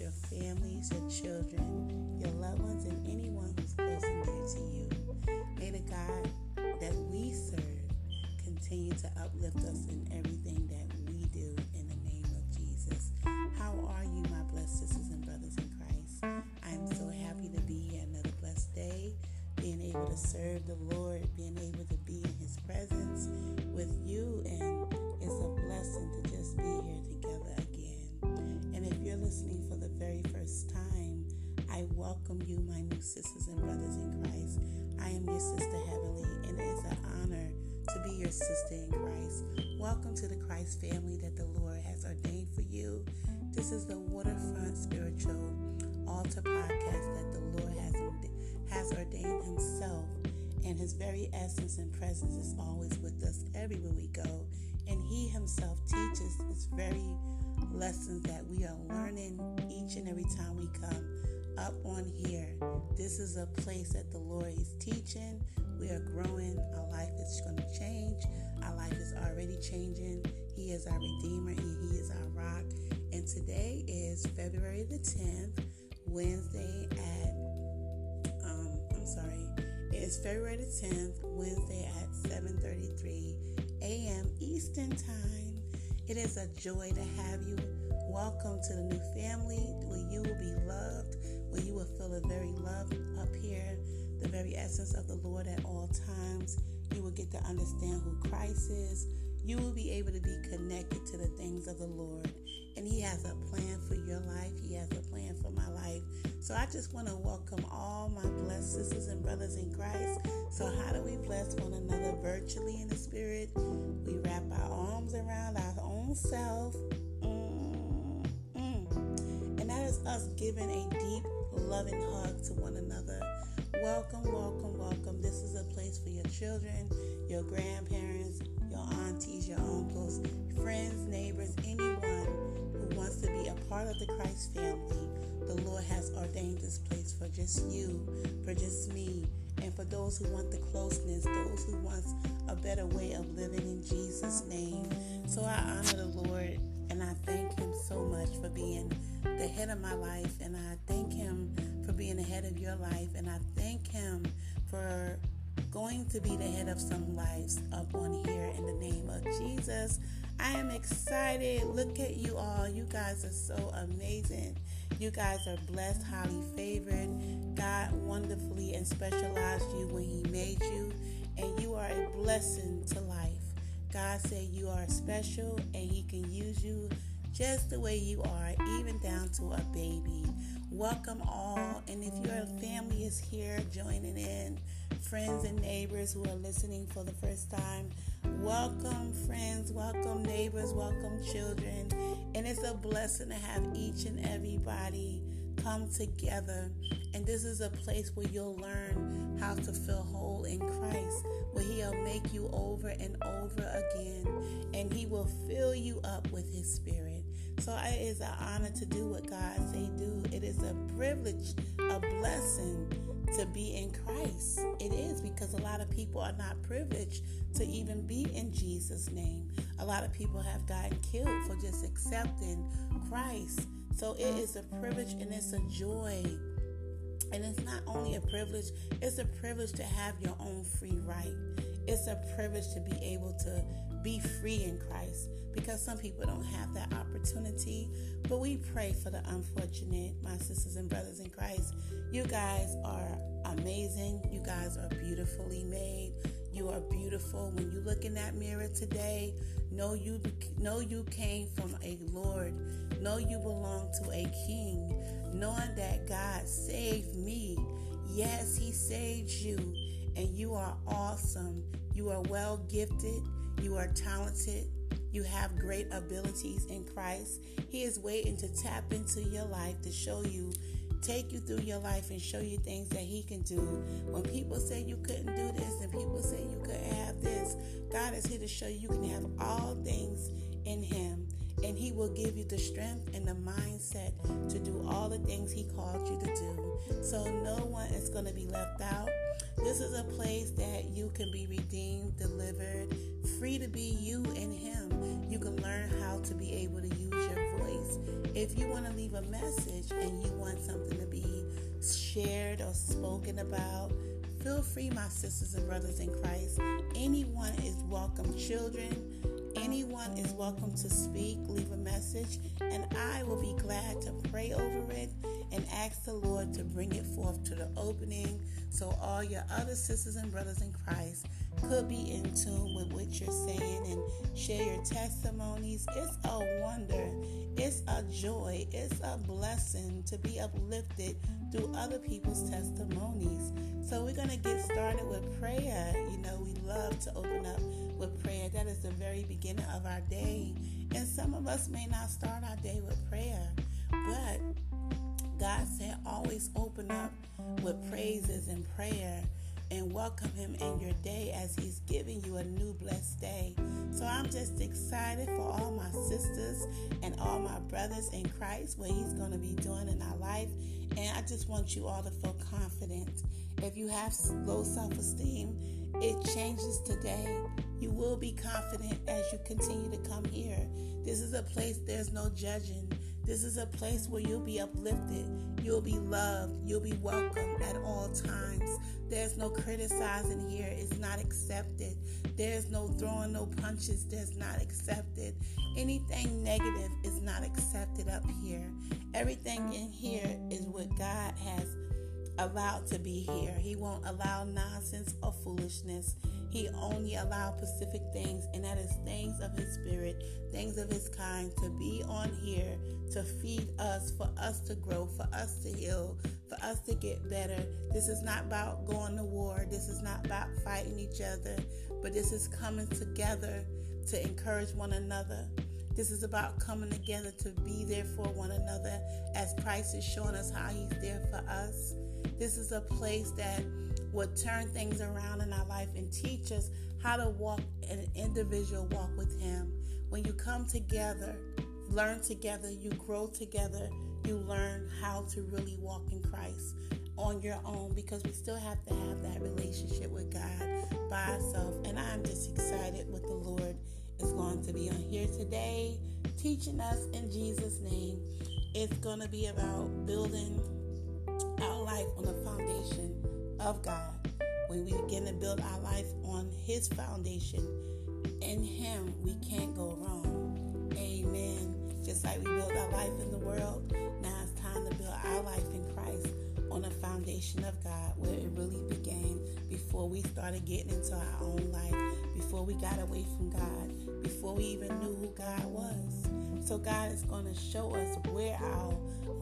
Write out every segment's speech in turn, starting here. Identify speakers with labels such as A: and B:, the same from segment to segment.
A: your families, your children, your loved ones, and anyone who's close and dear to you. May the God that we serve continue to uplift us in everything that we do in the name of Jesus. How are you, my blessed sisters and brothers in Christ? I'm so happy to be here another blessed day, being able to serve welcome you, my new sisters and brothers in Christ. I am your sister Heavenly, and it is an honor to be your sister in Christ. Welcome to the Christ family that the Lord has ordained for you. This is the Waterfront Spiritual Altar podcast that the Lord has has ordained Himself, and His very essence and presence is always with us everywhere we go. And He Himself teaches His very lessons that we are learning each and every time we come up on here. This is a place that the Lord is teaching. We are growing. Our life is going to change. Our life is already changing. He is our Redeemer and He is our rock. And today is February the 10th, Wednesday at, um, I'm sorry, it is February the 10th, Wednesday at 7.33 a.m. Eastern Time. It is a joy to have you. Welcome to the new family where you will be loved, where you will feel the very love up here, the very essence of the Lord at all times. You will get to understand who Christ is. You will be able to be connected to the things of the Lord. And He has a plan for your life. He has a plan for my life. So I just want to welcome all my blessed sisters and brothers in Christ. So, how do we bless one another virtually in the Spirit? We wrap our arms around our own self. Mm, mm. And that is us giving a deep, loving hug to one another. Welcome, welcome, welcome. This is a place for your children, your grandparents, your aunties, your uncles, friends, neighbors, anyone who wants to be a part of the Christ family. The Lord has ordained this place for just you, for just me, and for those who want the closeness, those who want a better way of living in Jesus' name. So I honor the Lord and I thank Him so much for being the head of my life, and I thank Him for being the head of your life, and I thank Him for going to be the head of some lives up on here in the name of Jesus. I am excited. Look at you all. You guys are so amazing. You guys are blessed, highly favored. God wonderfully and specialized you when He made you, and you are a blessing to life. God said you are special and He can use you just the way you are, even down to a baby. Welcome all, and if your family is here joining in, friends and neighbors who are listening for the first time, welcome, friends, welcome, neighbors, welcome, children. And it's a blessing to have each and everybody come together. And this is a place where you'll learn how to feel whole in Christ, where He'll make you over and over again, and He will fill you up with His Spirit. So it is an honor to do what God say do. It is a privilege, a blessing to be in Christ. It is because a lot of people are not privileged to even be in Jesus' name. A lot of people have gotten killed for just accepting Christ. So it is a privilege and it's a joy. And it's not only a privilege, it's a privilege to have your own free right. It's a privilege to be able to be free in Christ because some people don't have that opportunity. But we pray for the unfortunate, my sisters and brothers in Christ. You guys are amazing. You guys are beautifully made. You are beautiful. When you look in that mirror today, know you know you came from a Lord. Know you belong to a king. Knowing that God saved me. Yes, he saved you and you are awesome. You are well gifted. You are talented. You have great abilities in Christ. He is waiting to tap into your life to show you, take you through your life and show you things that He can do. When people say you couldn't do this and people say you couldn't have this, God is here to show you you can have all things in Him. And He will give you the strength and the mindset to do all the things He called you to do. So no one is going to be left out. This is a place that you can be redeemed, delivered, free to be you and Him. You can learn how to be able to use your voice. If you want to leave a message and you want something to be shared or spoken about, feel free, my sisters and brothers in Christ. Anyone is welcome. Children, anyone is welcome to speak, leave a message, and I will be glad to pray over it and ask the Lord to bring it forth to the opening so all your other sisters and brothers in Christ could be in tune with what you're saying and share your testimonies. It's a wonder, it's a joy, it's a blessing to be uplifted through other people's testimonies. So we're going to get started with prayer. You know, we love to open up with prayer. That is the very beginning of our day. And some of us may not start our day with prayer, but God said always open up with praises and prayer and welcome him in your day as he's giving you a new blessed day. So I'm just excited for all my sisters and all my brothers in Christ, what he's going to be doing in our life. And I just want you all to feel confident. If you have low self esteem, it changes today. You will be confident as you continue to come here. This is a place there's no judging. This is a place where you'll be uplifted, you'll be loved, you'll be welcome at all times. There's no criticizing here, it's not accepted. There's no throwing no punches, that's not accepted. Anything negative is not accepted up here. Everything in here is what God has allowed to be here. He won't allow nonsense or foolishness. He only allowed specific things, and that is things of His Spirit, things of His kind, to be on here to feed us, for us to grow, for us to heal, for us to get better. This is not about going to war. This is not about fighting each other, but this is coming together to encourage one another. This is about coming together to be there for one another as Christ is showing us how He's there for us. This is a place that would turn things around in our life and teach us how to walk an individual walk with Him. When you come together, learn together, you grow together, you learn how to really walk in Christ on your own because we still have to have that relationship with God by ourselves. And I'm just excited what the Lord is going to be on here today, teaching us in Jesus' name. It's going to be about building our life on the foundation of God. When we begin to build our life on His foundation, in Him, we can't go wrong. Amen. Just like we build our life in the world, now it's time to build our life in Christ on the foundation of God, where it really began before we started getting into our own life, before we got away from God, before we even knew who God was. So, God is going to show us where our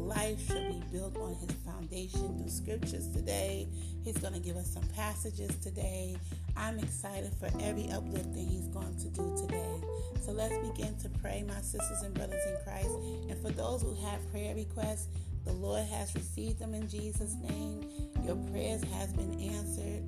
A: life should be built on His foundation through scriptures today. He's going to give us some passages today. I'm excited for every uplifting He's going to do today. So, let's begin to pray, my sisters and brothers in Christ. And for those who have prayer requests, the Lord has received them in Jesus' name. Your prayers has been answered.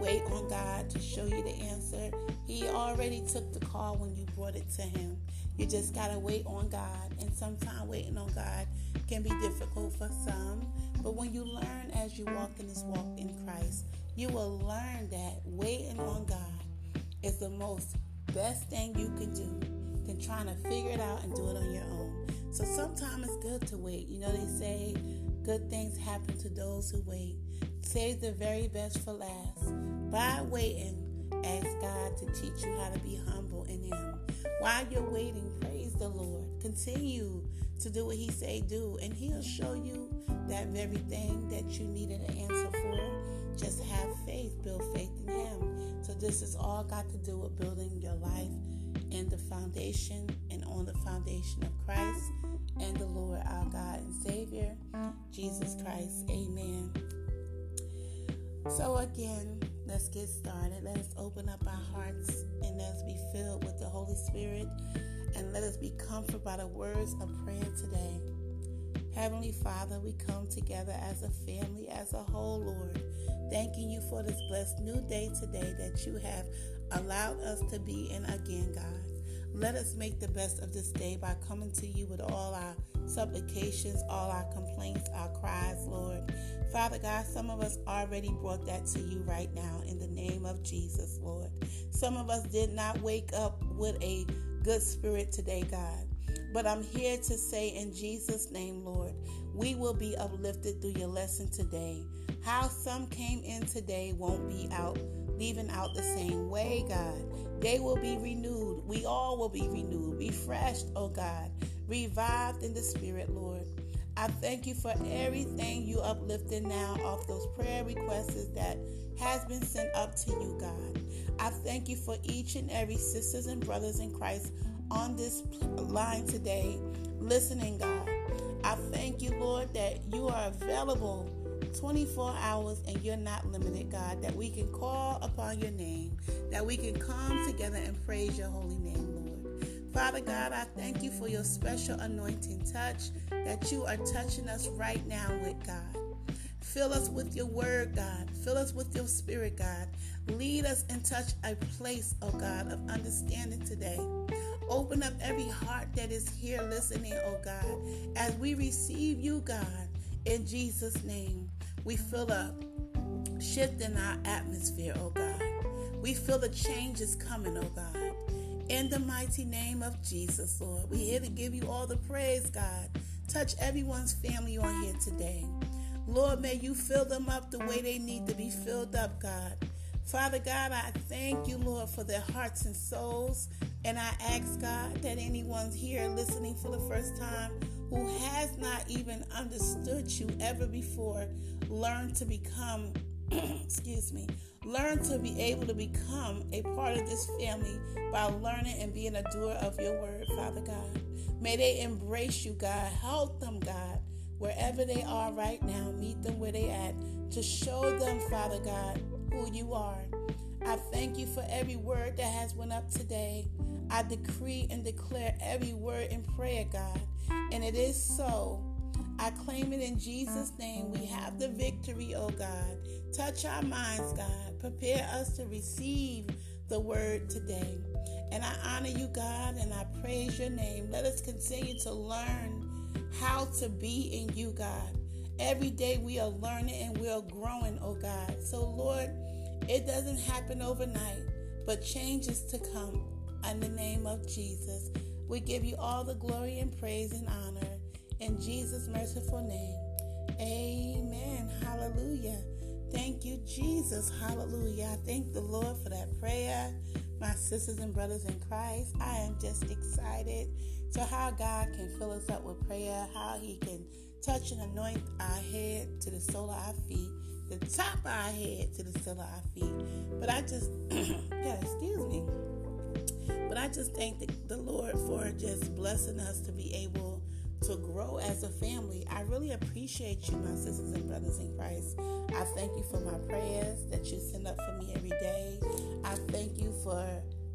A: Wait on God to show you the answer. He already took the call when you brought it to Him. You just got to wait on God. And sometimes waiting on God can be difficult for some. But when you learn as you walk in this walk in Christ, you will learn that waiting on God is the most best thing you can do than trying to figure it out and do it on your own. So sometimes it's good to wait. You know, they say good things happen to those who wait. Save the very best for last. By waiting, ask God to teach you how to be humble in Him. While you're waiting, praise the Lord. Continue to do what He say do, and He'll show you that very thing that you needed an answer for. Just have faith, build faith in Him. So this has all got to do with building your life in the foundation and on the foundation of Christ and the Lord our God and Savior, Jesus Christ. Amen. So again, let's get started. Let's open up our hearts and let's be filled with the Holy Spirit and let us be comforted by the words of prayer today. Heavenly Father, we come together as a family, as a whole, Lord, thanking you for this blessed new day today that you have allowed us to be in again, God. Let us make the best of this day by coming to you with all our supplications, all our complaints, our cries, Lord. Father God, some of us already brought that to you right now in the name of Jesus, Lord. Some of us did not wake up with a good spirit today, God. But I'm here to say in Jesus' name, Lord, we will be uplifted through your lesson today. How some came in today won't be out, leaving out the same way, God. They will be renewed. We all will be renewed, refreshed, oh God, revived in the Spirit, Lord. I thank you for everything you uplifted now off those prayer requests that has been sent up to you, God. I thank you for each and every sisters and brothers in Christ on this line today, listening, God. I thank you, Lord, that you are available 24 hours and you're not limited, God, that we can call upon your name, that we can come together and praise your holy name, Lord. Father God, I thank you for your special anointing touch that you are touching us right now with, God. Fill us with your word, God. Fill us with your spirit, God. Lead us and touch a place, oh God, of understanding today. Open up every heart that is here listening, oh God, as we receive you, God, in Jesus' name. We feel a shift in our atmosphere, oh God. We feel the changes coming, oh God. In the mighty name of Jesus, Lord, we're here to give you all the praise, God. Touch everyone's family on here today. Lord, may you fill them up the way they need to be filled up, God. Father God, I thank you, Lord, for their hearts and souls. And I ask, God, that anyone's here listening for the first time who has not even understood you ever before learn to become, excuse me, learn to be able to become a part of this family by learning and being a doer of your word, Father God. May they embrace you, God. Help them, God, wherever they are right now. Meet them where they at to show them, Father God, who you are. I thank you for every word that has went up today. I decree and declare every word in prayer, God. And it is so. I claim it in Jesus' name. We have the victory, oh God. Touch our minds, God. Prepare us to receive the word today. And I honor you, God, and I praise your name. Let us continue to learn how to be in you, God. Every day we are learning and we are growing, oh God. So, Lord, it doesn't happen overnight, but change is to come in the name of Jesus. We give you all the glory and praise and honor in Jesus' merciful name. Amen. Hallelujah. Thank you, Jesus. Hallelujah. I thank the Lord for that prayer. My sisters and brothers in Christ, I am just excited to how God can fill us up with prayer, how He can touch and anoint our head to the sole of our feet, the top of our head to the sole of our feet. But I just, yeah, excuse me. But I just thank the, the Lord for just blessing us to be able to grow as a family. I really appreciate you, my sisters and brothers in Christ. I thank you for my prayers that you send up for me every day. I thank you for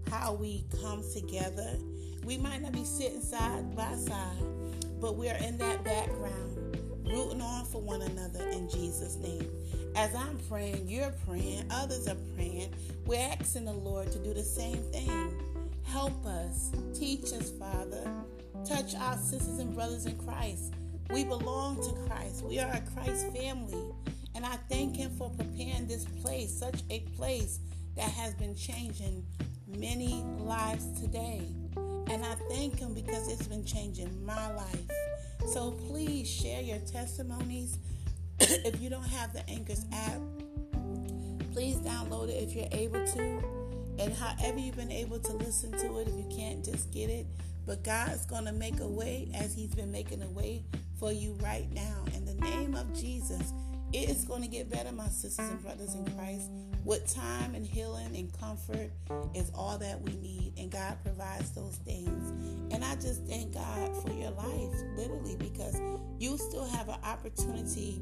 A: how we come together. We might not be sitting side by side, but we're in that background, rooting on for one another in Jesus' name. As I'm praying, you're praying, others are praying. We're asking the Lord to do the same thing. Help us, teach us, Father. Touch our sisters and brothers in Christ. We belong to Christ. We are a Christ family. And I thank Him for preparing this place, such a place that has been changing many lives today. And I thank Him because it's been changing my life. So please share your testimonies. if you don't have the Anchors app, please download it if you're able to. And however you've been able to listen to it, if you can't just get it, but God's going to make a way as He's been making a way for you right now. In the name of Jesus, it is going to get better, my sisters and brothers in Christ. With time and healing and comfort is all that we need, and God provides those things. And I just thank God for your life, literally, because you still have an opportunity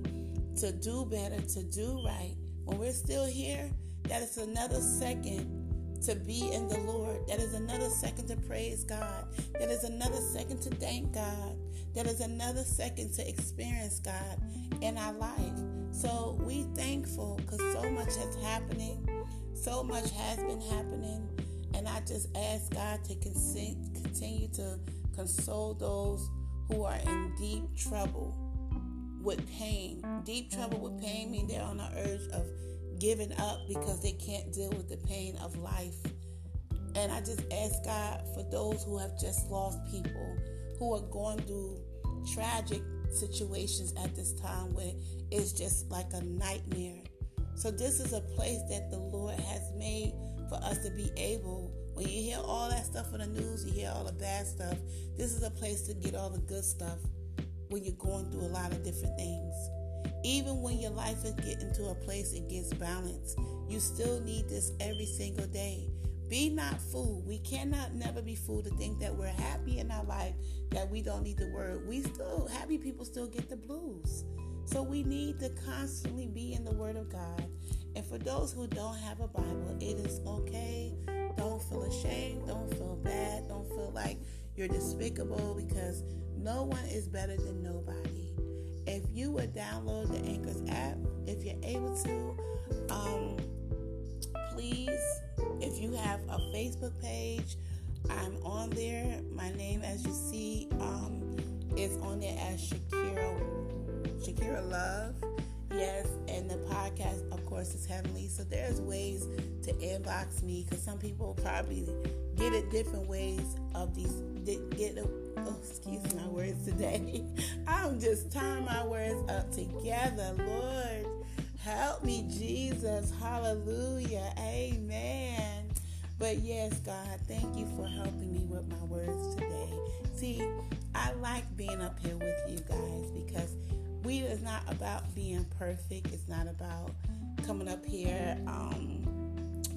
A: to do better, to do right. When we're still here, that is another second to be in the Lord. That is another second to praise God. That is another second to thank God. That is another second to experience God in our life. So we thankful because so much is happening. So much has been happening. And I just ask God to continue to console those who are in deep trouble with pain. Deep trouble with pain means they're on the urge of giving up because they can't deal with the pain of life. And I just ask God for those who have just lost people, who are going through tragic situations at this time where it's just like a nightmare. So, this is a place that the Lord has made for us to be able. When you hear all that stuff on the news, you hear all the bad stuff. This is a place to get all the good stuff when you're going through a lot of different things. Even when your life is getting to a place it gets balanced, you still need this every single day. Be not fooled. We cannot never be fooled to think that we're happy in our life, that we don't need the word. We still, happy people still get the blues. So we need to constantly be in the word of God. And for those who don't have a Bible, it is okay. Don't feel ashamed. Don't feel bad. Don't feel like you're despicable because no one is better than nobody. If you would download the Anchors app, if you're able to, um, have a Facebook page, I'm on there. My name, as you see, um, is on there as Shakira Shakira Love. Yes, and the podcast, of course, is Heavenly. So there's ways to inbox me because some people probably get it different ways of these get it oh, excuse my words today. I'm just tying my words up together. Lord, help me, Jesus. Hallelujah. Amen. But yes, God, thank you for helping me with my words today. See, I like being up here with you guys because we is not about being perfect. It's not about coming up here um,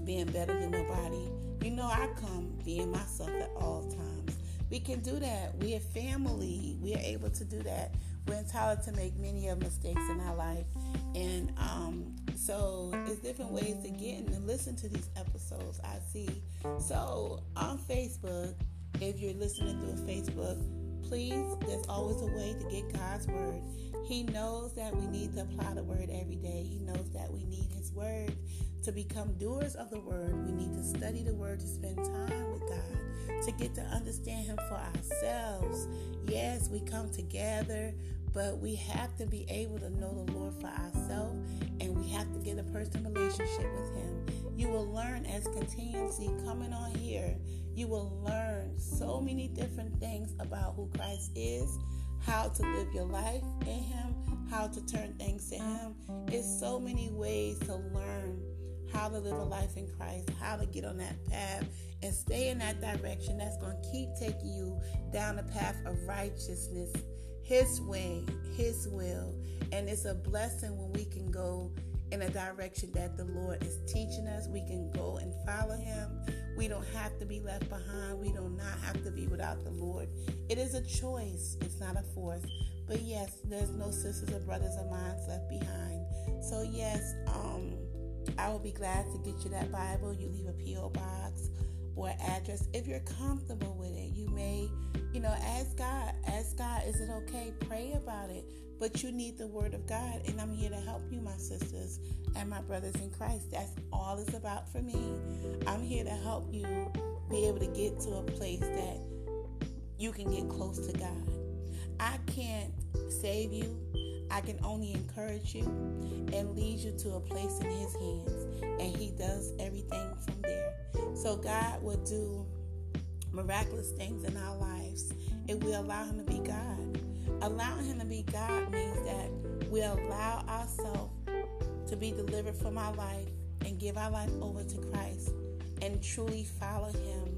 A: being better than nobody. You know, I come being myself at all times. We can do that. We are family. We are able to do that. We're entitled to make many of mistakes in our life. And um, so it's different ways to get and to listen to these episodes I see. So on Facebook, if you're listening through Facebook, please, there's always a way to get God's word. He knows that we need to apply the word every day. He knows that we need His word to become doers of the word. We need to study the word to spend time with God, to get to understand Him for ourselves. Yes, we come together, but we have to be able to know the Lord for ourselves and we have to get a personal relationship with Him. You will learn as continuously coming on here, you will learn so many different things about who Christ is how to live your life in Him, how to turn things to Him. It's so many ways to learn how to live a life in Christ, how to get on that path and stay in that direction that's going to keep taking you down the path of righteousness, His way, His will. And it's a blessing when we can go in a direction that the Lord is teaching us. We can go and follow Him. We don't have to be left behind. We do not have to be without the Lord. It is a choice, it's not a force. But yes, there's no sisters or brothers of mine left behind. So, yes, um, I will be glad to get you that Bible. You leave a P.O. box or address. If you're comfortable with it, you may, you know, ask God, ask God, is it okay? Pray about it. But you need the Word of God, and I'm here to help you, my sisters and my brothers in Christ. That's all it's about for me. I'm here to help you be able to get to a place that you can get close to God. I can't save you. I can only encourage you and lead you to a place in His hands. And He does everything from there. So God will do miraculous things in our lives if we allow Him to be God. Allowing Him to be God means that we allow ourselves to be delivered from our life and give our life over to Christ and truly follow Him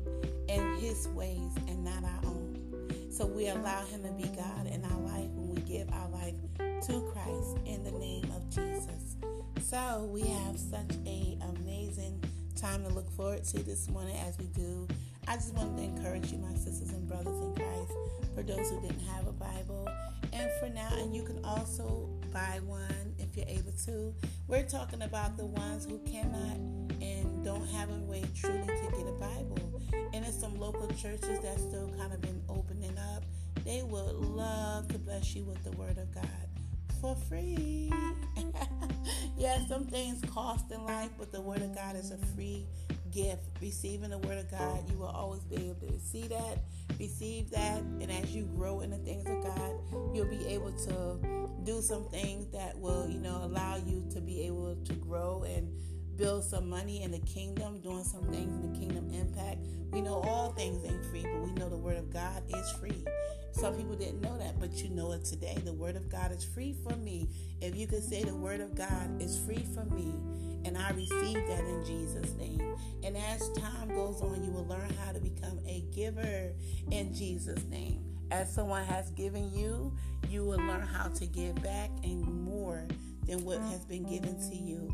A: in His ways and not our own. So we allow Him to be God in our life when we give our life to Christ in the name of Jesus. So we have such a amazing time to look forward to this morning as we do. I just wanted to encourage you, my sisters and brothers in Christ, for those who didn't have a Bible, and for now, and you can also buy one if you're able to. We're talking about the ones who cannot and don't have a way truly to get a Bible. And in some local churches that still kind of been opening up. They would love to bless you with the Word of God for free. yeah, some things cost in life, but the Word of God is a free gift. Receiving the Word of God, you will always be able to see that, receive that, and as you grow in the things of God, you'll be able to do some things that will, you know, allow you to be able to grow and build some money in the kingdom, doing some things in the kingdom impact. We know all things ain't free, but we know the word of God is free. Some people didn't know that, but you know it today. The Word of God is free for me. If you could say the Word of God is free for me, and I receive that in Jesus' name. And as time goes on, you will learn how to become a giver in Jesus' name. As someone has given you, you will learn how to give back and more than what has been given to you.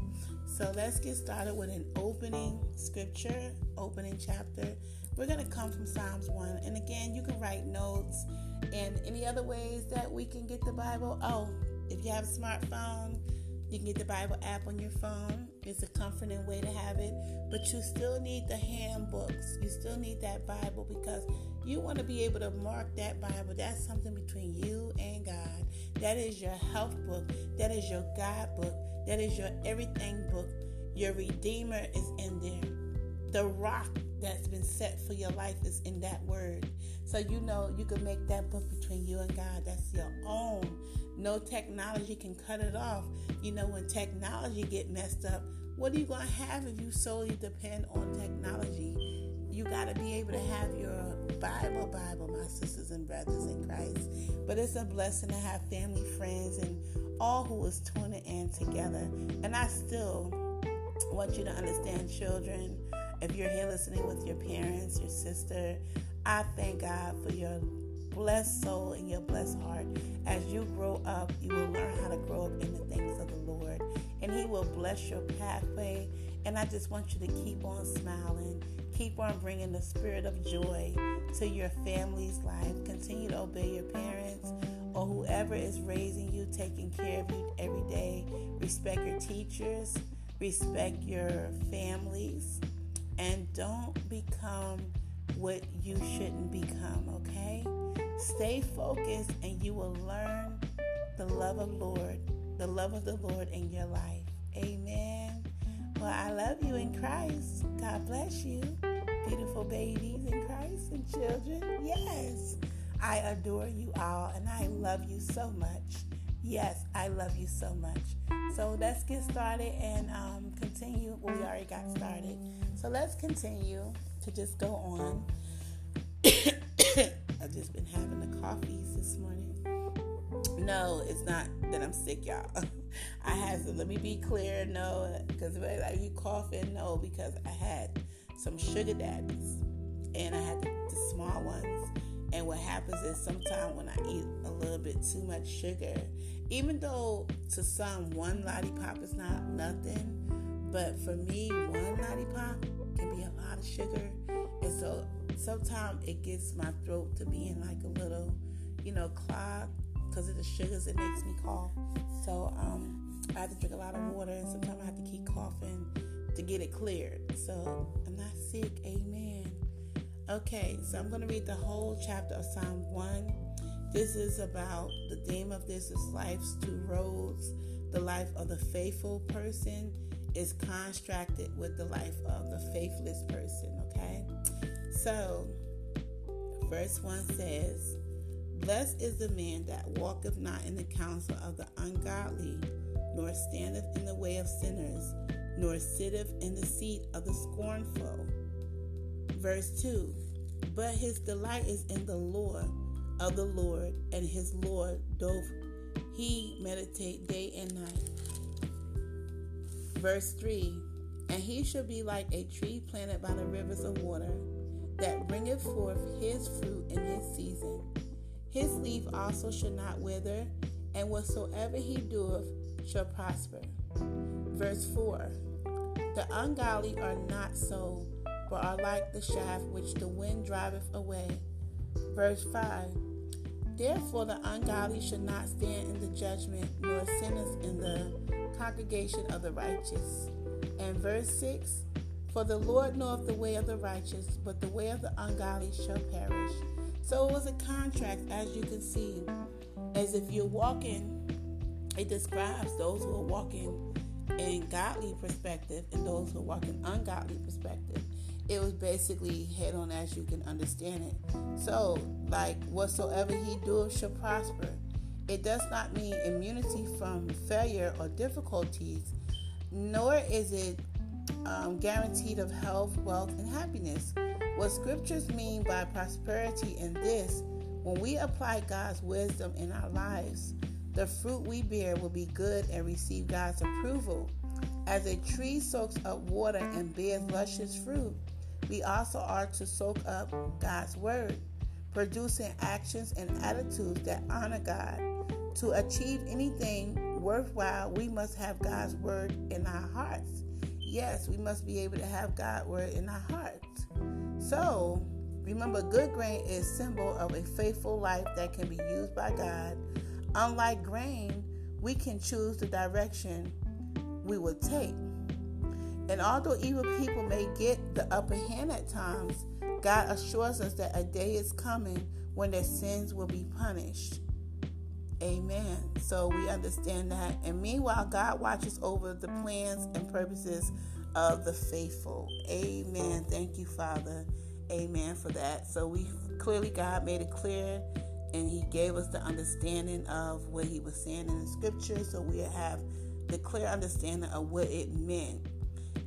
A: So let's get started with an opening scripture, opening chapter. We're going to come from Psalms 1. And again, you can write notes and any other ways that we can get the Bible. Oh, if you have a smartphone, you can get the Bible app on your phone. It's a comforting way to have it. But you still need the handbooks. You still need that Bible because you want to be able to mark that Bible. That's something between you and God. That is your health book. That is your God book. That is your everything book. Your Redeemer is in there. The rock that's been set for your life is in that word. So you know you can make that book between you and God. That's your own. No technology can cut it off. You know when technology get messed up, what are you going to have if you solely depend on technology? You got to be able to have your Bible, Bible, my sisters and brothers in Christ. But it's a blessing to have family, friends, and all who is tuning in together. And I still want you to understand, children, if you're here listening with your parents, your sister, I thank God for your blessed soul and your blessed heart. As you grow up, you will learn how to grow up in the things of the Lord. And He will bless your pathway. And I just want you to keep on smiling. Keep on bringing the spirit of joy to your family's life. Continue to obey your parents or whoever is raising you, taking care of you every day. Respect your teachers, respect your families and don't become what you shouldn't become, okay? Stay focused and you will learn the love of Lord, the love of the Lord in your life. Amen. Well, I love you in Christ. God bless you. Beautiful babies in Christ and children. Yes. I adore you all and I love you so much. Yes, I love you so much. So let's get started and um, continue. We already got started. So let's continue to just go on. I've just been having the coffees this morning. No, it's not that I'm sick, y'all. I had to, let me be clear, no, because like you coughing, no, because I had some sugar daddies and I had the, the small ones. And what happens is sometimes when I eat a little bit too much sugar, even though to some one lollipop is not nothing, but for me, one lollipop can be a lot of sugar. And so sometimes it gets my throat to being like a little, you know, clogged because of the sugars. It makes me cough. So um, I have to drink a lot of water, and sometimes to get it cleared. So I'm not sick. Amen. Okay, so I'm going to read the whole chapter of Psalm 1. This is about the theme of this is life's two roads. The life of the faithful person is constructed with the life of the faithless person, okay? So, verse 1 says, Blessed is the man that walketh not in the counsel of the ungodly, nor standeth in the way of sinners, nor sitteth in the seat of the scornful. Verse 2 But his delight is in the law of the Lord, and his Lord doth he meditate day and night. Verse 3 And he shall be like a tree planted by the rivers of water, that bringeth forth his fruit in his season. His leaf also shall not wither, and whatsoever he doeth shall prosper. Verse 4 The ungodly are not so, but are like the shaft which the wind driveth away. Verse 5 Therefore the ungodly should not stand in the judgment, nor sinners in the congregation of the righteous. And verse 6 For the Lord knoweth the way of the righteous, but the way of the ungodly shall perish. So it was a contract, as you can see, as if you're walking, it describes those who are walking in godly perspective and those who walk in ungodly perspective. It was basically head on as you can understand it. So, like whatsoever he doeth shall prosper. It does not mean immunity from failure or difficulties, nor is it um, guaranteed of health, wealth, and happiness. What scriptures mean by prosperity in this When we apply God's wisdom in our lives, the fruit we bear will be good and receive God's approval. As a tree soaks up water and bears luscious fruit, we also are to soak up God's word, producing actions and attitudes that honor God. To achieve anything worthwhile, we must have God's word in our hearts. Yes, we must be able to have God's word in our hearts. So, remember, good grain is symbol of a faithful life that can be used by God. Unlike grain, we can choose the direction we will take. And although evil people may get the upper hand at times, God assures us that a day is coming when their sins will be punished. Amen. So we understand that. And meanwhile, God watches over the plans and purposes of the faithful. Amen. Thank you, Father. Amen for that. So we clearly, God made it clear and He gave us the understanding of what He was saying in the scripture. So we have the clear understanding of what it meant.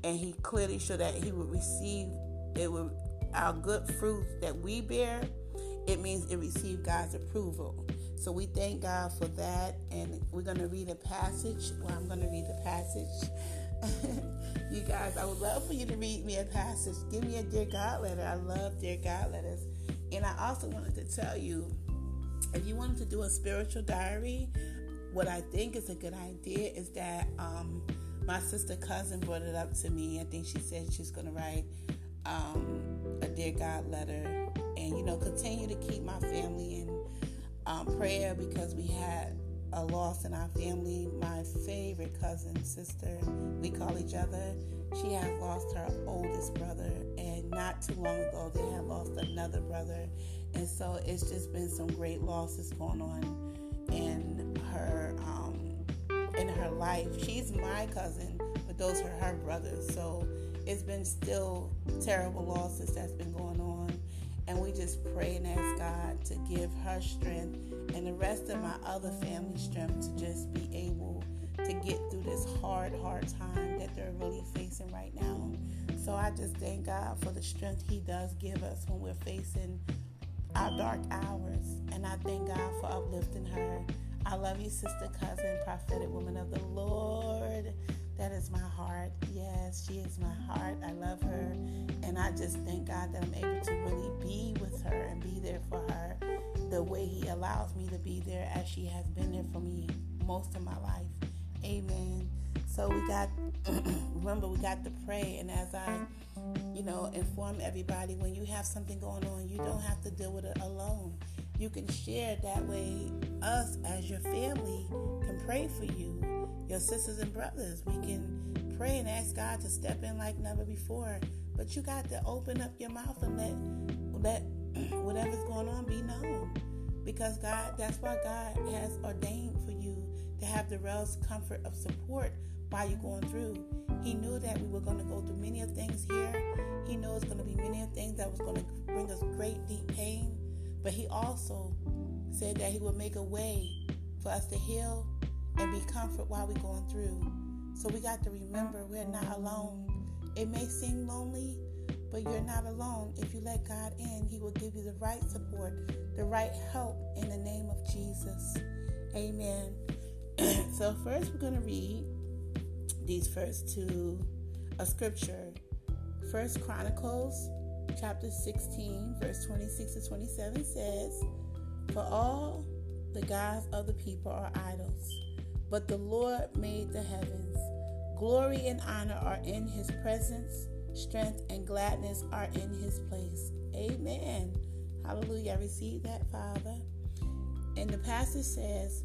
A: And He clearly showed that He would receive it would our good fruits that we bear, it means it received God's approval. So we thank God for that. And we're going to read a passage. Well, I'm going to read the passage. you guys, I would love for you to read me a passage. Give me a Dear God letter. I love Dear God letters. And I also wanted to tell you if you wanted to do a spiritual diary, what I think is a good idea is that um, my sister cousin brought it up to me. I think she said she's going to write um, a Dear God letter and, you know, continue to keep my family in um, prayer because we had a loss in our family. My favorite cousin, sister, we call each other. She has lost her oldest brother, and not too long ago, they had lost another brother. And so it's just been some great losses going on in her um, in her life. She's my cousin, but those are her brothers. So it's been still terrible losses that's been going on and we just pray and ask God to give her strength and the rest of my other family strength to just be able to get through this hard, hard time that they're really facing right now. So I just thank God for the strength He does give us when we're facing our dark hours. And I thank God for uplifting her. I love you, sister, cousin, prophetic woman of the Lord. That is my heart. Yes, she is my heart. I love her. And I just thank God that I'm able to really be with her and be there for her the way He allows me to be there as she has been there for me most of my life. Amen. So we got, remember, we got to pray. And as I, you know, inform everybody, when you have something going on, you don't have to deal with it alone. You can share that way. Us as your family can pray for you your sisters and brothers. We can pray and ask God to step in like never before. But you got to open up your mouth and let let whatever's going on be known. Because God, that's why God has ordained for you to have the real's comfort of support you're going through. He knew that we were going to go through many of things here. He knew it's going to be many of things that was going to bring us great deep pain. But he also said that he would make a way for us to heal and be comfort while we're going through. So we got to remember we're not alone. It may seem lonely, but you're not alone. If you let God in, He will give you the right support, the right help in the name of Jesus. Amen. so first we're going to read these first two a scripture. First Chronicles chapter 16 verse 26 to 27 says, "For all the gods of the people are idols, but the Lord made the heavens. Glory and honor are in his presence, strength and gladness are in his place. Amen. Hallelujah. Receive that, Father. And the passage says,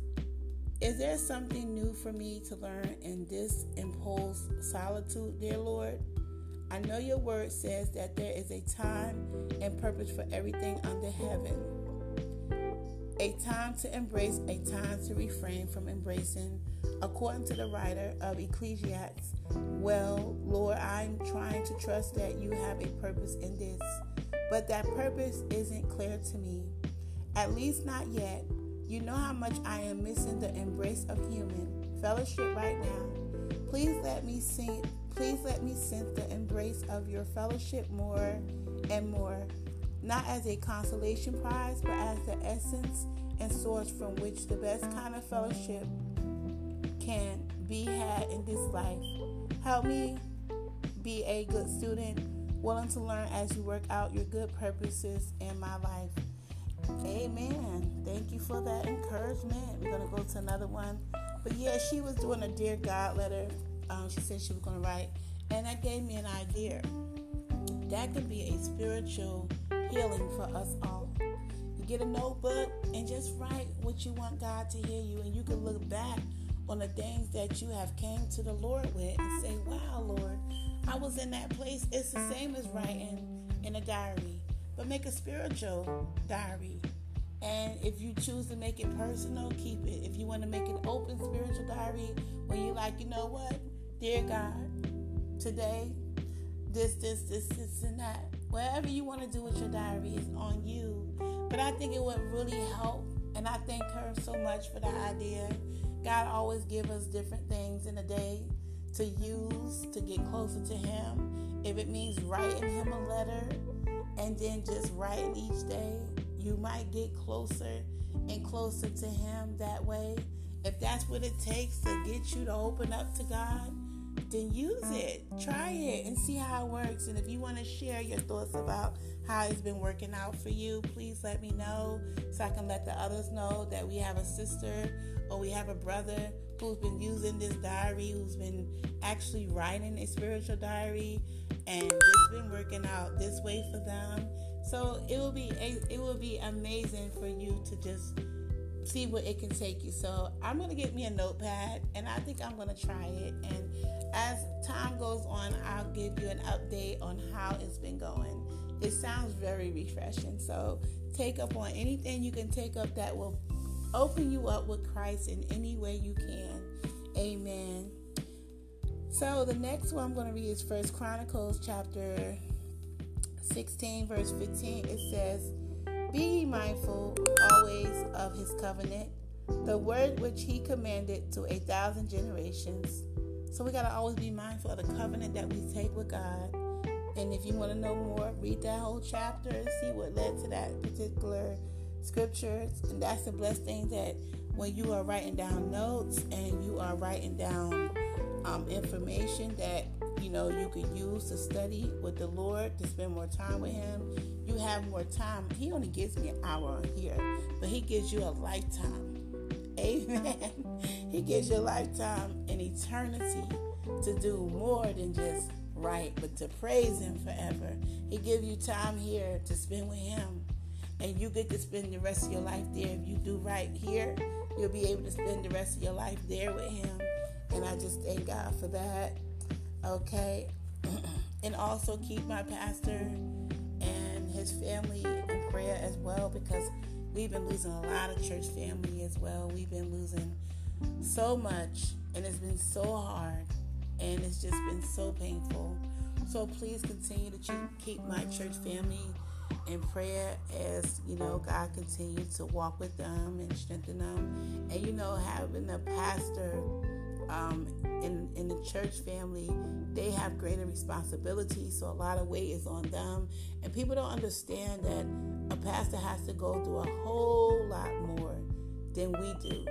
A: Is there something new for me to learn in this imposed solitude, dear Lord? I know your word says that there is a time and purpose for everything under heaven a time to embrace, a time to refrain from embracing. According to the writer of Ecclesiastes, well, Lord, I'm trying to trust that you have a purpose in this, but that purpose isn't clear to me. At least not yet. You know how much I am missing the embrace of human fellowship right now. Please let me see. Please let me sense the embrace of your fellowship more and more not as a consolation prize, but as the essence and source from which the best kind of fellowship can be had in this life. Help me be a good student, willing to learn as you work out your good purposes in my life. Amen. For that encouragement. We're going to go to another one. But yeah, she was doing a Dear God letter. Um, she said she was going to write. And that gave me an idea. That could be a spiritual healing for us all. You get a notebook and just write what you want God to hear you. And you can look back on the things that you have came to the Lord with and say, wow, Lord, I was in that place. It's the same as writing in a diary, but make a spiritual diary. And if you choose to make it personal, keep it. If you want to make an open spiritual diary where you like, you know what, dear God, today, this, this, this, this, and that. Whatever you want to do with your diary is on you. But I think it would really help. And I thank her so much for the idea. God always give us different things in a day to use to get closer to Him. If it means writing Him a letter and then just writing each day, you might get closer and closer to Him that way. If that's what it takes to get you to open up to God, then use it. Try it and see how it works. And if you want to share your thoughts about how it's been working out for you, please let me know so I can let the others know that we have a sister or we have a brother who's been using this diary, who's been actually writing a spiritual diary, and it's been working out this way for them. So it will be it will be amazing for you to just see where it can take you. So I'm gonna get me a notepad, and I think I'm gonna try it. And as time goes on, I'll give you an update on how it's been going. It sounds very refreshing. So take up on anything you can take up that will open you up with Christ in any way you can. Amen. So the next one I'm going to read is First Chronicles chapter 16 verse 15. It says, "Be mindful always of his covenant, the word which he commanded to a thousand generations." So we got to always be mindful of the covenant that we take with God. And if you want to know more, read that whole chapter and see what led to that particular scriptures. And that's the blessed thing that when you are writing down notes and you are writing down um, information that you know you could use to study with the Lord to spend more time with Him, you have more time. He only gives me an hour here, but He gives you a lifetime. Amen. he gives you a lifetime and eternity to do more than just write, but to praise Him forever. He gives you time here to spend with Him and you get to spend the rest of your life there. If you do right here, you'll be able to spend the rest of your life there with Him. And I just thank God for that. Okay. and also keep my pastor and his family in prayer as well because we've been losing a lot of church family as well. We've been losing so much and it's been so hard and it's just been so painful. So please continue to keep my church family in prayer as you know God continues to walk with them and strengthen them. And you know, having a pastor um, in in the church family, they have greater responsibility, so a lot of weight is on them. And people don't understand that a pastor has to go through a whole lot more than we do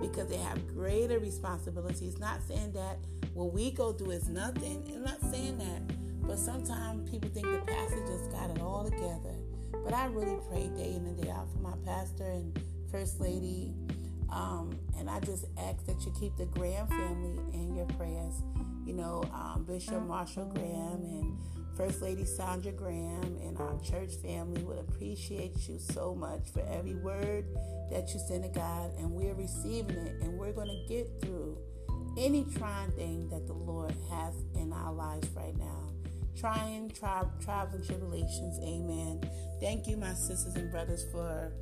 A: because they have greater responsibilities. Not saying that what we go through is nothing. I'm not saying that but sometimes people think the pastor just got it all together. But I really pray day in and day out for my pastor and first lady. Um, and I just ask that you keep the Graham family in your prayers. You know, um, Bishop Marshall Graham and First Lady Sandra Graham and our church family would appreciate you so much for every word that you send to God. And we're receiving it and we're going to get through any trying thing that the Lord has in our lives right now trying tri- trials and tribulations. Amen. Thank you, my sisters and brothers, for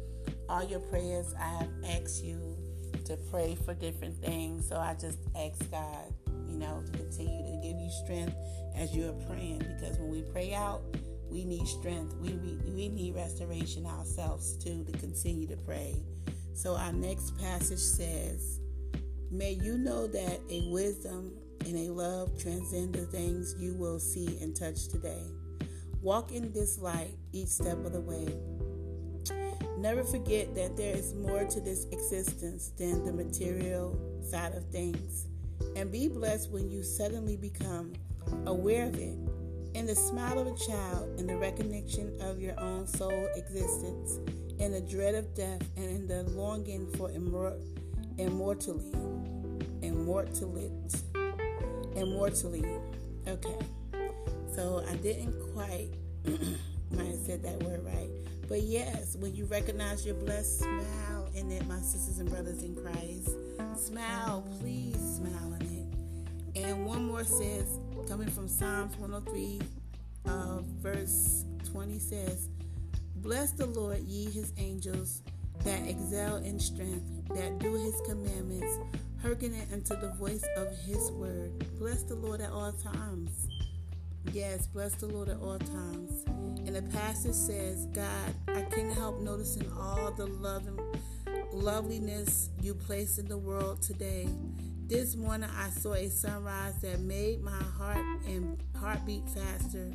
A: all your prayers. I have asked you to pray for different things. So I just ask God, you know, to continue to give you strength as you are praying. Because when we pray out, we need strength. We, we, we need restoration ourselves too to continue to pray. So our next passage says, May you know that a wisdom and a love transcend the things you will see and touch today. Walk in this light each step of the way. Never forget that there is more to this existence than the material side of things. And be blessed when you suddenly become aware of it. In the smile of a child, in the recognition of your own soul existence, in the dread of death, and in the longing for immor-. Immortality. Immortality. Okay. So I didn't quite have said that word right. But yes, when you recognize your blessed, smile in it, my sisters and brothers in Christ. Smile, please smile in it. And one more says, coming from Psalms 103, uh, verse 20 says, Bless the Lord, ye his angels that excel in strength, that do his commandments, hearkening unto the voice of his word. Bless the Lord at all times. Yes, bless the Lord at all times. And the passage says, God, I can't help noticing all the love and loveliness you place in the world today. This morning I saw a sunrise that made my heart and heartbeat faster.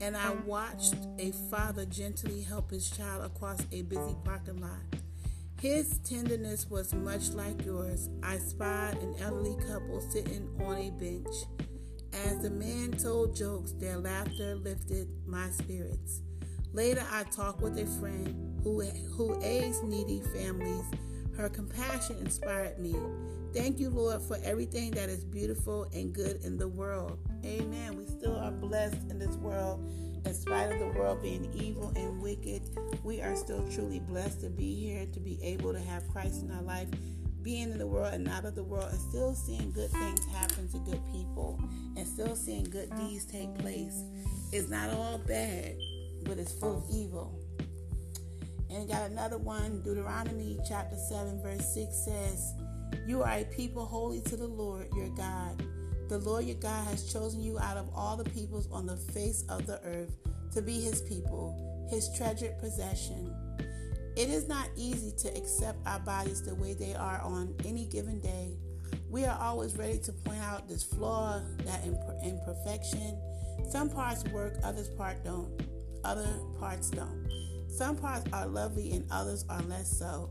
A: And I watched a father gently help his child across a busy parking lot. His tenderness was much like yours. I spied an elderly couple sitting on a bench. As the man told jokes, their laughter lifted my spirits. Later, I talked with a friend who, who aids needy families. Her compassion inspired me. Thank you, Lord, for everything that is beautiful and good in the world. Amen. We still are blessed in this world. In spite of the world being evil and wicked, we are still truly blessed to be here, to be able to have Christ in our life being in the world and not of the world and still seeing good things happen to good people and still seeing good deeds take place is not all bad, but it's full of evil. And got another one, Deuteronomy chapter 7, verse 6 says, You are a people holy to the Lord your God. The Lord your God has chosen you out of all the peoples on the face of the earth to be his people, his treasured possession. It is not easy to accept our bodies the way they are on any given day. We are always ready to point out this flaw, that imperfection. Some parts work, others part don't. Other parts don't. Some parts are lovely and others are less so.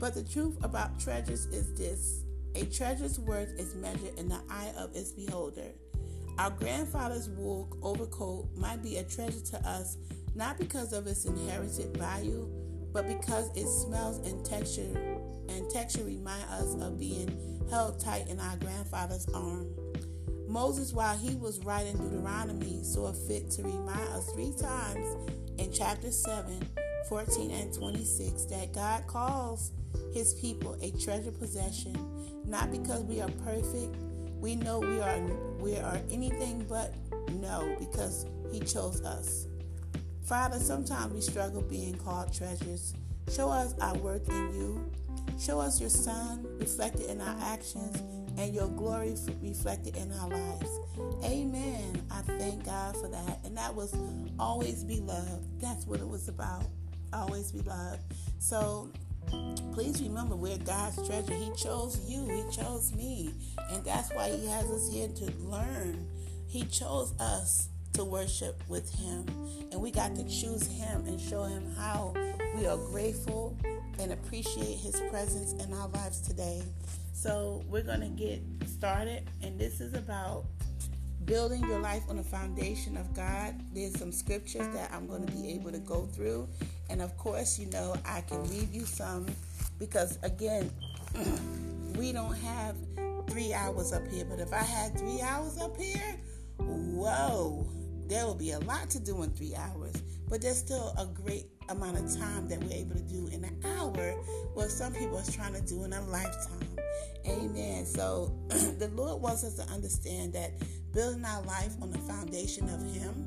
A: But the truth about treasures is this a treasure's worth is measured in the eye of its beholder. Our grandfather's wool overcoat might be a treasure to us not because of its inherited value, but because it smells and texture and texture remind us of being held tight in our grandfather's arm. Moses, while he was writing Deuteronomy, saw fit to remind us three times in chapter 7, 14, and 26 that God calls his people a treasure possession, not because we are perfect. We know we are we are anything but no, because he chose us. Father, sometimes we struggle being called treasures. Show us our worth in you. Show us your Son reflected in our actions and your glory reflected in our lives. Amen. I thank God for that. And that was always be loved. That's what it was about. Always be loved. So please remember we're God's treasure. He chose you, He chose me. And that's why He has us here to learn. He chose us to worship with Him. And we got to choose Him and show Him how we are grateful and appreciate His presence in our lives today. So we're going to get started, and this is about building your life on the foundation of God. There's some scriptures that I'm going to be able to go through. And of course, you know, I can leave you some because, again, we don't have three hours up here. But if I had three hours up here, whoa, there will be a lot to do in three hours, but there's still a great amount of time that we're able to do in an hour what some people are trying to do in a lifetime. Amen. So the Lord wants us to understand that building our life on the foundation of Him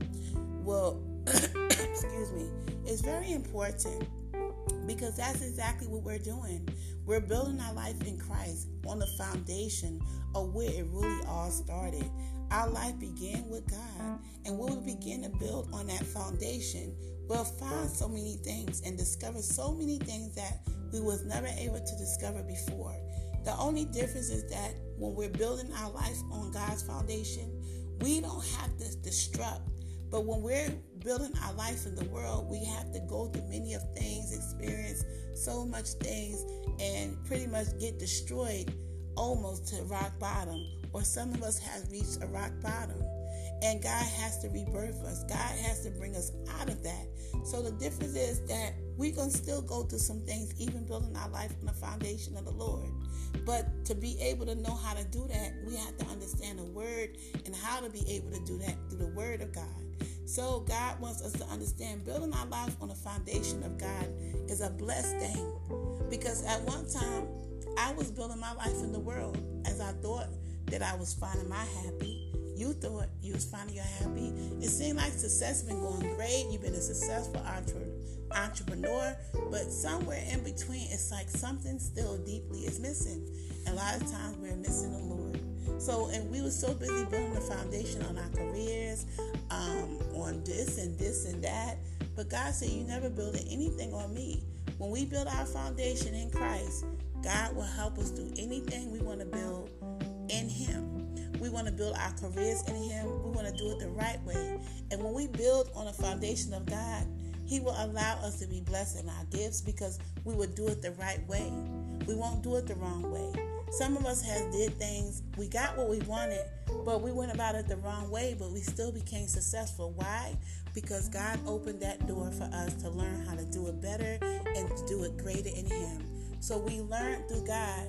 A: will, excuse me, is very important because that's exactly what we're doing. We're building our life in Christ on the foundation of where it really all started. Our life began with God, and when we begin to build on that foundation, we'll find so many things and discover so many things that we was never able to discover before. The only difference is that when we're building our life on God's foundation, we don't have to disrupt But when we're building our life in the world, we have to go through many of things, experience so much things, and pretty much get destroyed almost to rock bottom. Or some of us have reached a rock bottom. And God has to rebirth us. God has to bring us out of that. So the difference is that going to still go through some things, even building our life on the foundation of the Lord. But to be able to know how to do that, we have to understand the word and how to be able to do that through the word of God. So God wants us to understand building our life on the foundation of God is a blessed thing. Because at one time, I was building my life in the world as I thought that I was finding my happy. You thought you was finding your happy. It seemed like success been going great. You've been a successful entrepreneur but somewhere in between, it's like something still deeply is missing. And a lot of times we're missing the Lord. So, and we were so busy building the foundation on our careers, um, on this and this and that. But God said, You never build anything on me. When we build our foundation in Christ, God will help us do anything we want to build in Him. We want to build our careers in Him. We want to do it the right way. And when we build on a foundation of God, he will allow us to be blessed in our gifts because we will do it the right way. We won't do it the wrong way. Some of us has did things, we got what we wanted, but we went about it the wrong way, but we still became successful. Why? Because God opened that door for us to learn how to do it better and to do it greater in Him. So we learned through God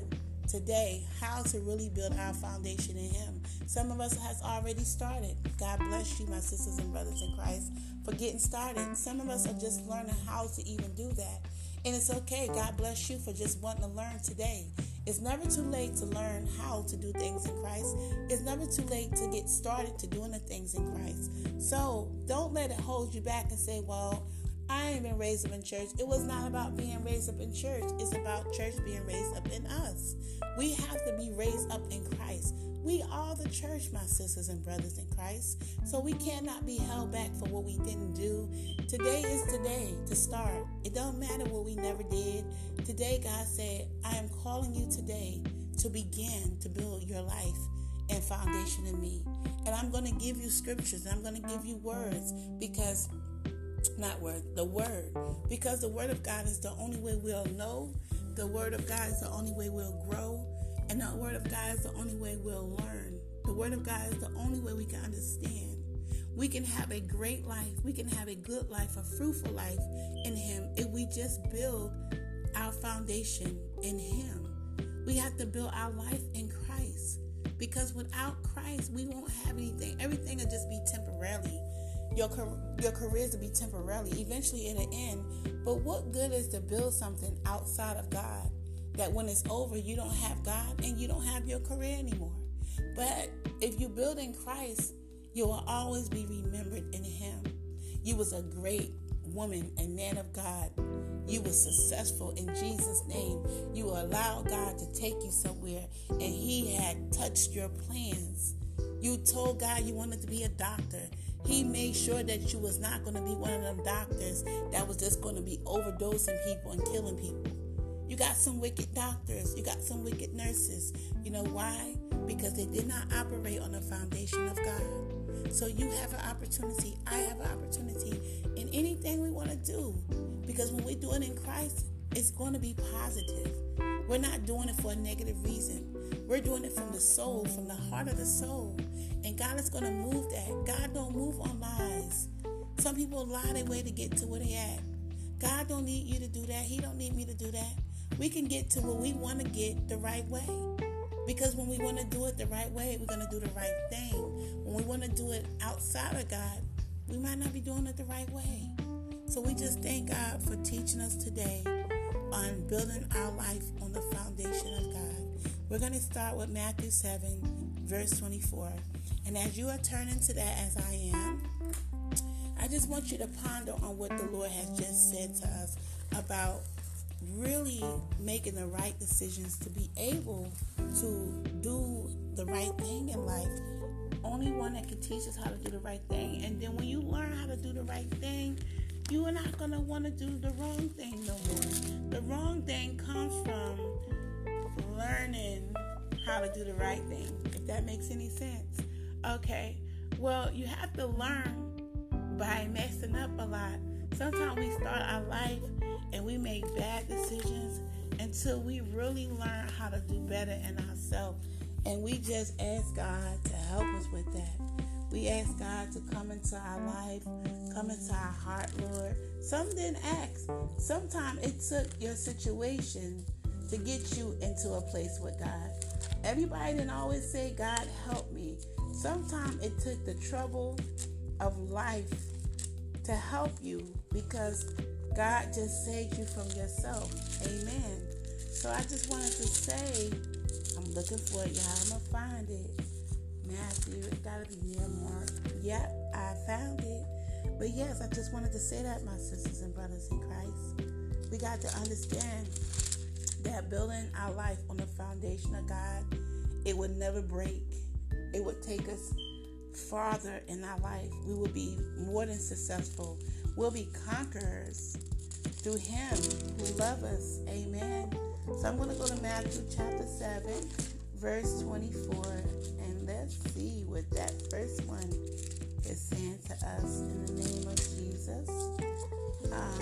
A: today how to really build our foundation in Him. Some of us has already started. God bless you, my sisters and brothers in Christ for getting started. Some of us are just learning how to even do that. And it's okay. God bless you for just wanting to learn today. It's never too late to learn how to do things in Christ. It's never too late to get started to doing the things in Christ. So don't let it hold you back and say, well, I ain't been raised up in church. It was not about being raised up in church. It's about church being raised up in us. We have to be raised up in Christ. We are the church, my sisters and brothers in Christ. So we cannot be held back for what we didn't do. Today is today to start. It don't matter what we never did. Today, God said, I am calling you today to begin to build your life and foundation in me. And I'm going to give you scriptures and I'm going to give you words because, not word, the word. Because the word of God is the only way we'll know. The word of God is the only way we'll grow. And the Word of God is the only way we'll learn. The Word of God is the only way we can understand. We can have a great life. We can have a good life, a fruitful life in Him if we just build our foundation in Him. We have to build our life in Christ because without Christ, we won't have anything. Everything will just be temporarily. Your, your careers to be temporarily, eventually the end. But what good is to build something outside of God? that when it's over, you don't have God and you don't have your career anymore. But if you build in Christ, you will always be remembered in Him. You was a great woman and man of God. You were successful in Jesus' name. You allowed God to take you somewhere, and He had touched your plans. You told God you wanted to be a doctor. He made sure that you was not going to be one of them doctors that was just going to be overdosing people and killing people. You got some wicked doctors, you got some wicked nurses. You know why? Because they did not operate on the foundation of God. So you have an opportunity, I have an opportunity in anything we want to do. Because when we do it in Christ, it's going to be positive. We're not doing it for a negative reason. We're doing it from the soul, from the heart of the soul. And God is going to move that. God don't move on lies. Some people lie their way to get to where they at. God don't need you to do that. He don't need me to do that we can get to where we want to get the right way. Because when we want to do it the right way, we're going to do the right thing. When we want to do it outside of God, we might not be doing it the right way. So we just thank God for teaching us today on building our life on the foundation of God. We're going to start with Matthew 7, verse 24. And as you are turning to that, as I am, I just want you to ponder on what the Lord has just said to us about really making the right decisions to be able to do the right thing in life. Only one that can teach us how to do the right thing. And then when you learn how to do the right thing, you are not going to want to do the wrong thing no more. The wrong thing comes from learning how to do the right thing, if that makes any sense. Okay, well, you have to learn by messing up a lot. Sometimes we start our life and we make bad decisions until we really learn how to do better in ourselves. And we just ask God to help us with that. We ask God to come into our life, come into our heart, Lord. Some didn't ask. Sometimes it took your situation to get you into a place with God. Everybody didn't always say, God, help me. Sometimes it took the trouble of life to help you because God just saved you from yourself. Amen. So I just wanted to say, I'm looking for it, y'all. I'm going to find it. Matthew, it got to be near Mark. Yep, I found it. But yes, I just wanted to say that, my sisters and brothers in Christ. We got to understand that building our life on the foundation of God, it would never break. It would take us farther in our life. We will be more than successful. We'll be conquerors through Him who loves us. Amen. So I'm going to go to Matthew chapter 7, verse 24, and let's see what that first one is saying to us in the name of Jesus. Um,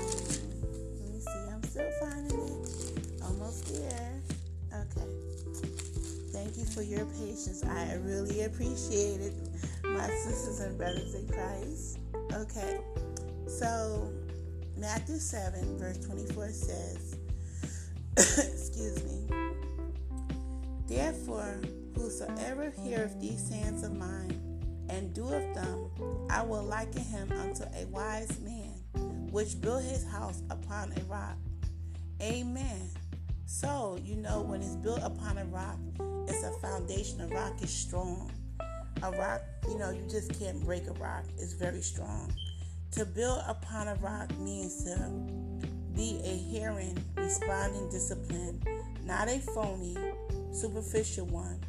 A: let me see. I'm still finding it. Almost there. Okay. Thank you for your patience. I really appreciate it, my sisters and brothers in Christ. Okay. So, Matthew 7, verse 24 says, Excuse me. Therefore, whosoever heareth these sayings of mine and doeth them, I will liken him unto a wise man, which built his house upon a rock. Amen. So, you know, when it's built upon a rock, a foundation. A rock is strong. A rock, you know, you just can't break a rock. It's very strong. To build upon a rock means to be a hearing, responding discipline, not a phony, superficial one.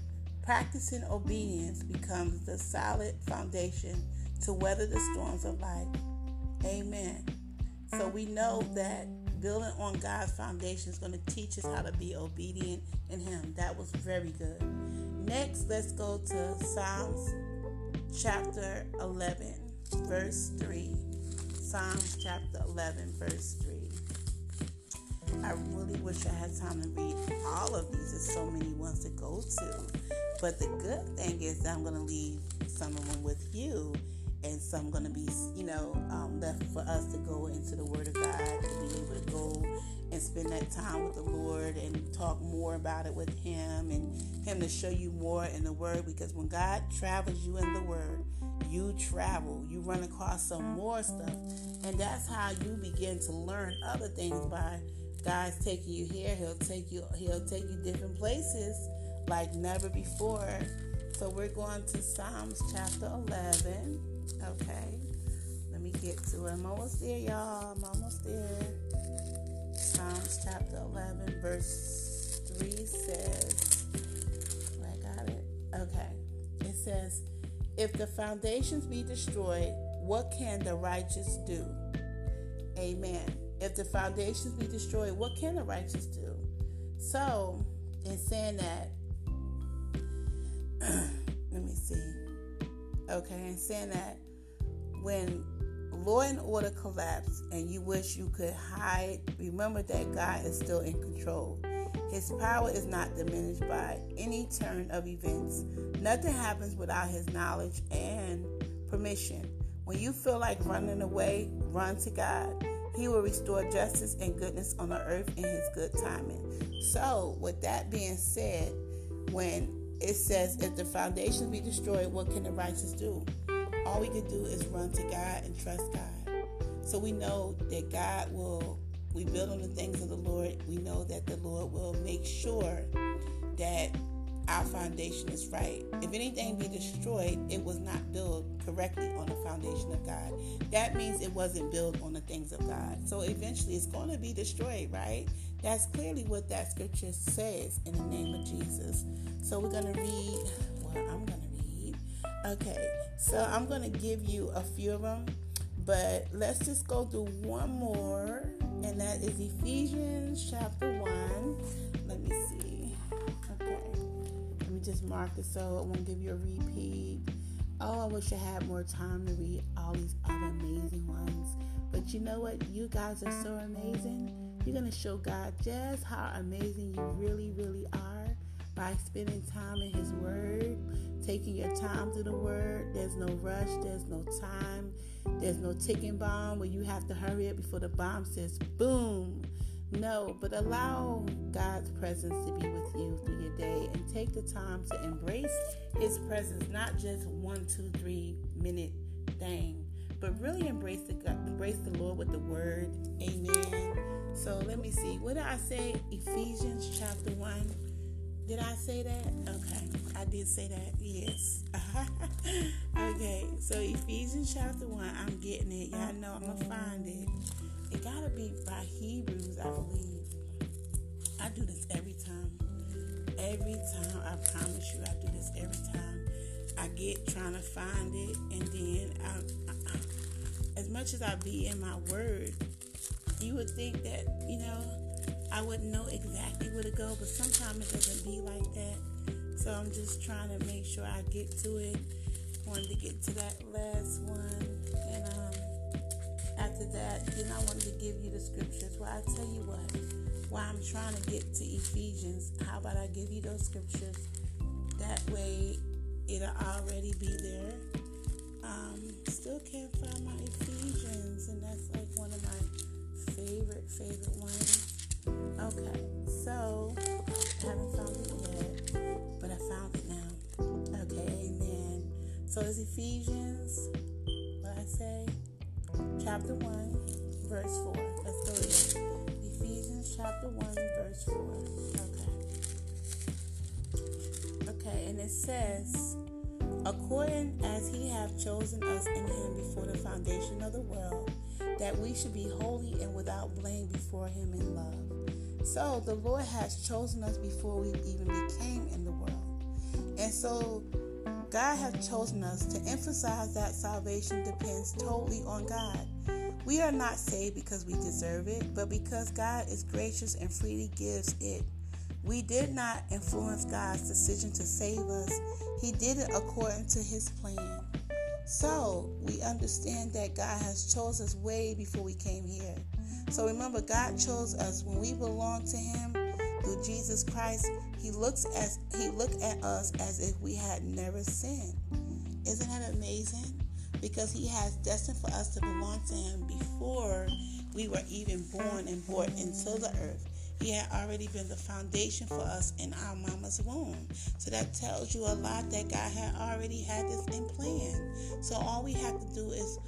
A: Practicing obedience becomes the solid foundation to weather the storms of life. Amen. So we know that building on God's foundation is going to teach us how to be obedient in Him. That was very good. Next, let's go to Psalms chapter 11, verse 3. Psalms chapter 11, verse 3. I really wish I had time to read all of these. There's so many ones to go to. But the good thing is that I'm going to leave some of them with you, and some going to be, you know, um, left for us to go into the Word of God, to be able to go and spend that time with the Lord and talk more about it with Him and Him to show you more in the Word. Because when God travels you in the Word, you travel, you run across some more stuff, and that's how you begin to learn other things by God's taking you here. He'll take you. He'll take you different places like never before. So we're going to Psalms chapter 11. Okay, let me get to it. I'm almost there, y'all. I'm almost there. Psalms chapter 11, verse 3 says, oh, I got it. Okay, it says, "If the foundations be destroyed, what can the righteous do?" Amen. If the foundations be destroyed, what can the righteous do? So, in saying that, Okay, in saying that, when law and order collapse and you wish you could hide, remember that God is still in control. His power is not diminished by any turn of events. Nothing happens without his knowledge and permission. When you feel like running away, run to God. He will restore justice and goodness on the earth in his good timing. So, with that being said, when it says, if the foundations be destroyed, what can the righteous do? All we can do is run to God and trust God. So we know that God will, we build on the things of the Lord. We know that the Lord will make sure that our foundation is right. If anything be destroyed, it was not built correctly on the foundation of God. That means it wasn't built on the things of God. So eventually it's going to be destroyed, right? That's clearly what that scripture says in the name of Jesus. So we're going to read, well, I'm going to read. Okay, so I'm going to give you a few of them, but let's just go through one more, and that is Ephesians chapter 1. Let me see Okay, let me just mark it so it won't give you a repeat. Oh, I wish I had more time to read all these other amazing ones. But you know what? You guys are so amazing. You're going to show God just how amazing you really, really are by spending time in His Word, taking your time to the Word. There's no rush, there's no time, there's no ticking bomb where you have to hurry up before the bomb says boom. No, but allow God's presence to be with you through your day and take the time to embrace His presence, not just one, two, three minute thing, but really embrace the embrace the Lord with the Word. Amen. So let me see. What did I say? Ephesians chapter one. Did I say that? Okay, I did say that. Yes. okay, so Ephesians chapter one. I'm getting it. Y'all know I'm gonna find it. It gotta be by Hebrews, I believe. I do this every time. Every time, I promise you, I do this every time. I get trying to find it, and then I, I, I, as much as I be in my word, you would think that you know I wouldn't know exactly where to go, but sometimes it doesn't be like that. So I'm just trying to make sure I get to it. Wanted to get to that last one, and um, after that, then I wanted to give you the scriptures. Well, I tell you what, while I'm trying to get to Ephesians, how about I give you those scriptures? That way, it'll already be there. Um, still can't find my Ephesians, and that's like favorite, favorite ones. Okay, so I haven't found it yet, but I found it now. Okay, amen. So it's Ephesians, what I say? chapter 1, verse 4. Let's go there. Ephesians chapter 1, verse 4. Okay. Okay, and it says, according as he hath chosen us in him before the foundation of the world, that we should be holy and without blame before him in love. So the Lord has chosen us before we even became in the world. And so God has chosen us to emphasize that salvation depends totally on God. We are not saved because we deserve it, but because God is gracious and freely gives it. We did not influence God's decision to save us, He did it according to His plan. So we understand that God has chosen us way before we came here. So remember, God chose us when we belong to Him through Jesus Christ. He looks as He looked at us as if we had never sinned. Isn't that amazing? because He has destined for us to belong to Him before we were even born and brought into the earth. He had already been the foundation for us in our mama's womb. So that tells you a lot that God had already had this in plan. So all we have to do is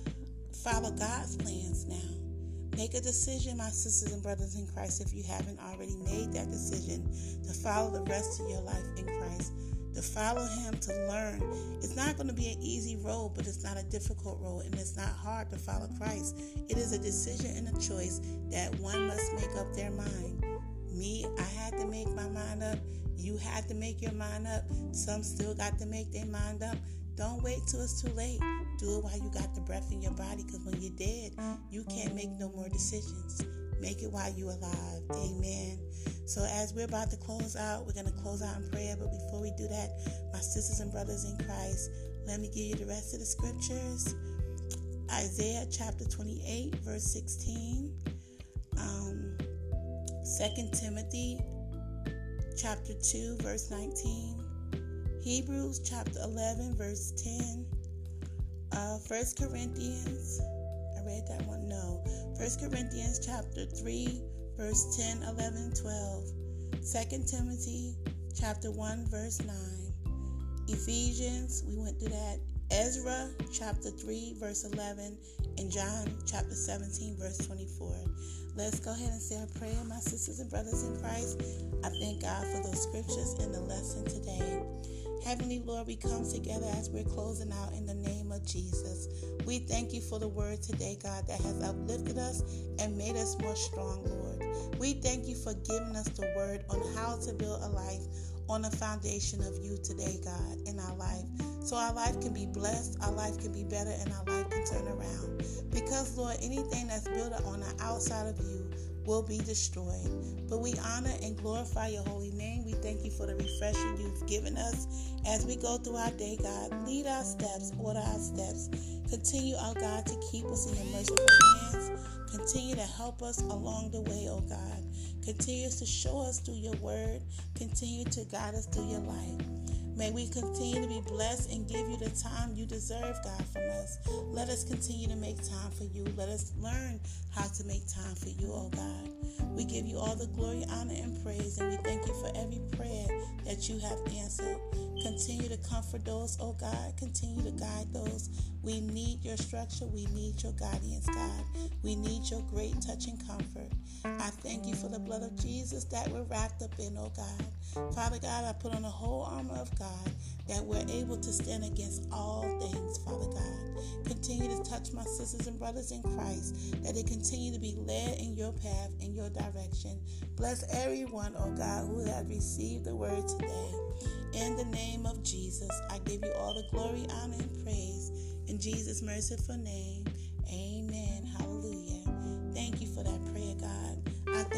A: follow God's plans now. Make a decision, my sisters and brothers in Christ, if you haven't already made that decision to follow the rest of your life in Christ to follow him, to learn. It's not going to be an easy road, but it's not a difficult road, and it's not hard to follow Christ. It is a decision and a choice that one must make up their mind. Me, I had to make my mind up. You had to make your mind up. Some still got to make their mind up. Don't wait till it's too late. Do it while you got the breath in your body because when you're dead, you can't make no more decisions. Make it while you're alive. Amen. So, as we're about to close out, we're going to close out in prayer. But before we do that, my sisters and brothers in Christ, let me give you the rest of the scriptures. Isaiah chapter 28, verse 16. Um, 2 Timothy chapter 2, verse 19. Hebrews chapter 11, verse 10. Uh, 1 Corinthians, I read that one, no. 1 Corinthians chapter 3, verse 10, 11, 12. 2 Timothy chapter 1, verse 9. Ephesians, we went through that. Ezra chapter 3, verse 11. And John chapter 17, verse 24. Let's go ahead and say a prayer, my sisters and brothers in Christ. I thank God for those scriptures in the lesson today. Heavenly Lord, we come together as we're closing out in the name of Jesus. We thank you for the word today, God, that has uplifted us and made us more strong, Lord. We thank you for giving us the word on how to build a life on the foundation of you today, God, in our life. So our life can be blessed, our life can be better, and our life can turn around. Because, Lord, anything that's built on the outside of you will be destroyed. But we honor and glorify your holy name. We thank you for the refreshing you've given us as we go through our day, God. Lead our steps, order our steps. Continue, our God, to keep us in your merciful hands. Continue to help us along the way, oh God. Continue to show us through your word. Continue to guide us through your light. May we continue to be blessed and give you the time you deserve, God, from us. Let us continue to make time for you. Let us learn how to make time for you, oh God. We give you all the glory, honor, and praise, and we thank you for every prayer that you have answered. Continue to comfort those, oh God. Continue to guide those. We need your structure. We need your guidance, God. We need your great touch and comfort. I thank you for the blood of Jesus that we're wrapped up in, oh God. Father God, I put on the whole armor of God that we're able to stand against all things, Father God. Continue to touch my sisters and brothers in Christ, that they continue to be led in your path, in your direction. Bless everyone, oh God, who have received the word today. In the name of Jesus, I give you all the glory, honor, and praise. In Jesus' merciful name,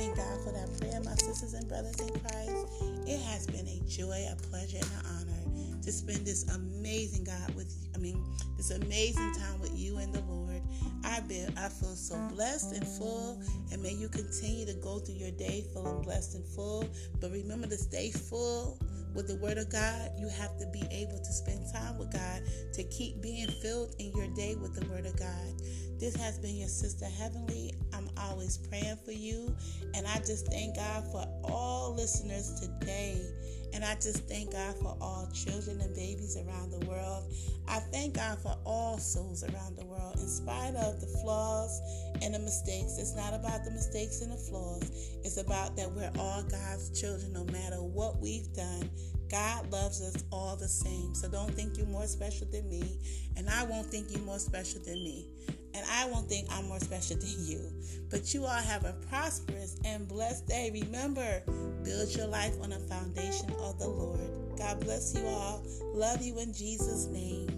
A: thank God for that prayer, my sisters and brothers in Christ. It has been a joy, a pleasure, and an honor to spend this amazing God with I mean this amazing time with you and the Lord. I been I feel so blessed and full and may you continue to go through your day feeling blessed and full. But remember to stay full with the word of God. You have to be able to spend time with God to keep being filled in your day with the word of God. This has been your sister Heavenly. I'm always praying for you and I just thank God for all listeners today and I just thank God for all children and babies around the world. I thank God for all souls around the world, in spite of the flaws and the mistakes. It's not about the mistakes and the flaws, it's about that we're all God's children no matter what we've done. God loves us all the same. So don't think you're more special than me, and I won't think you're more special than me and I won't think I'm more special than you. But you all have a prosperous and blessed day. Remember, build your life on a foundation of the Lord. God bless you all. Love you in Jesus' name.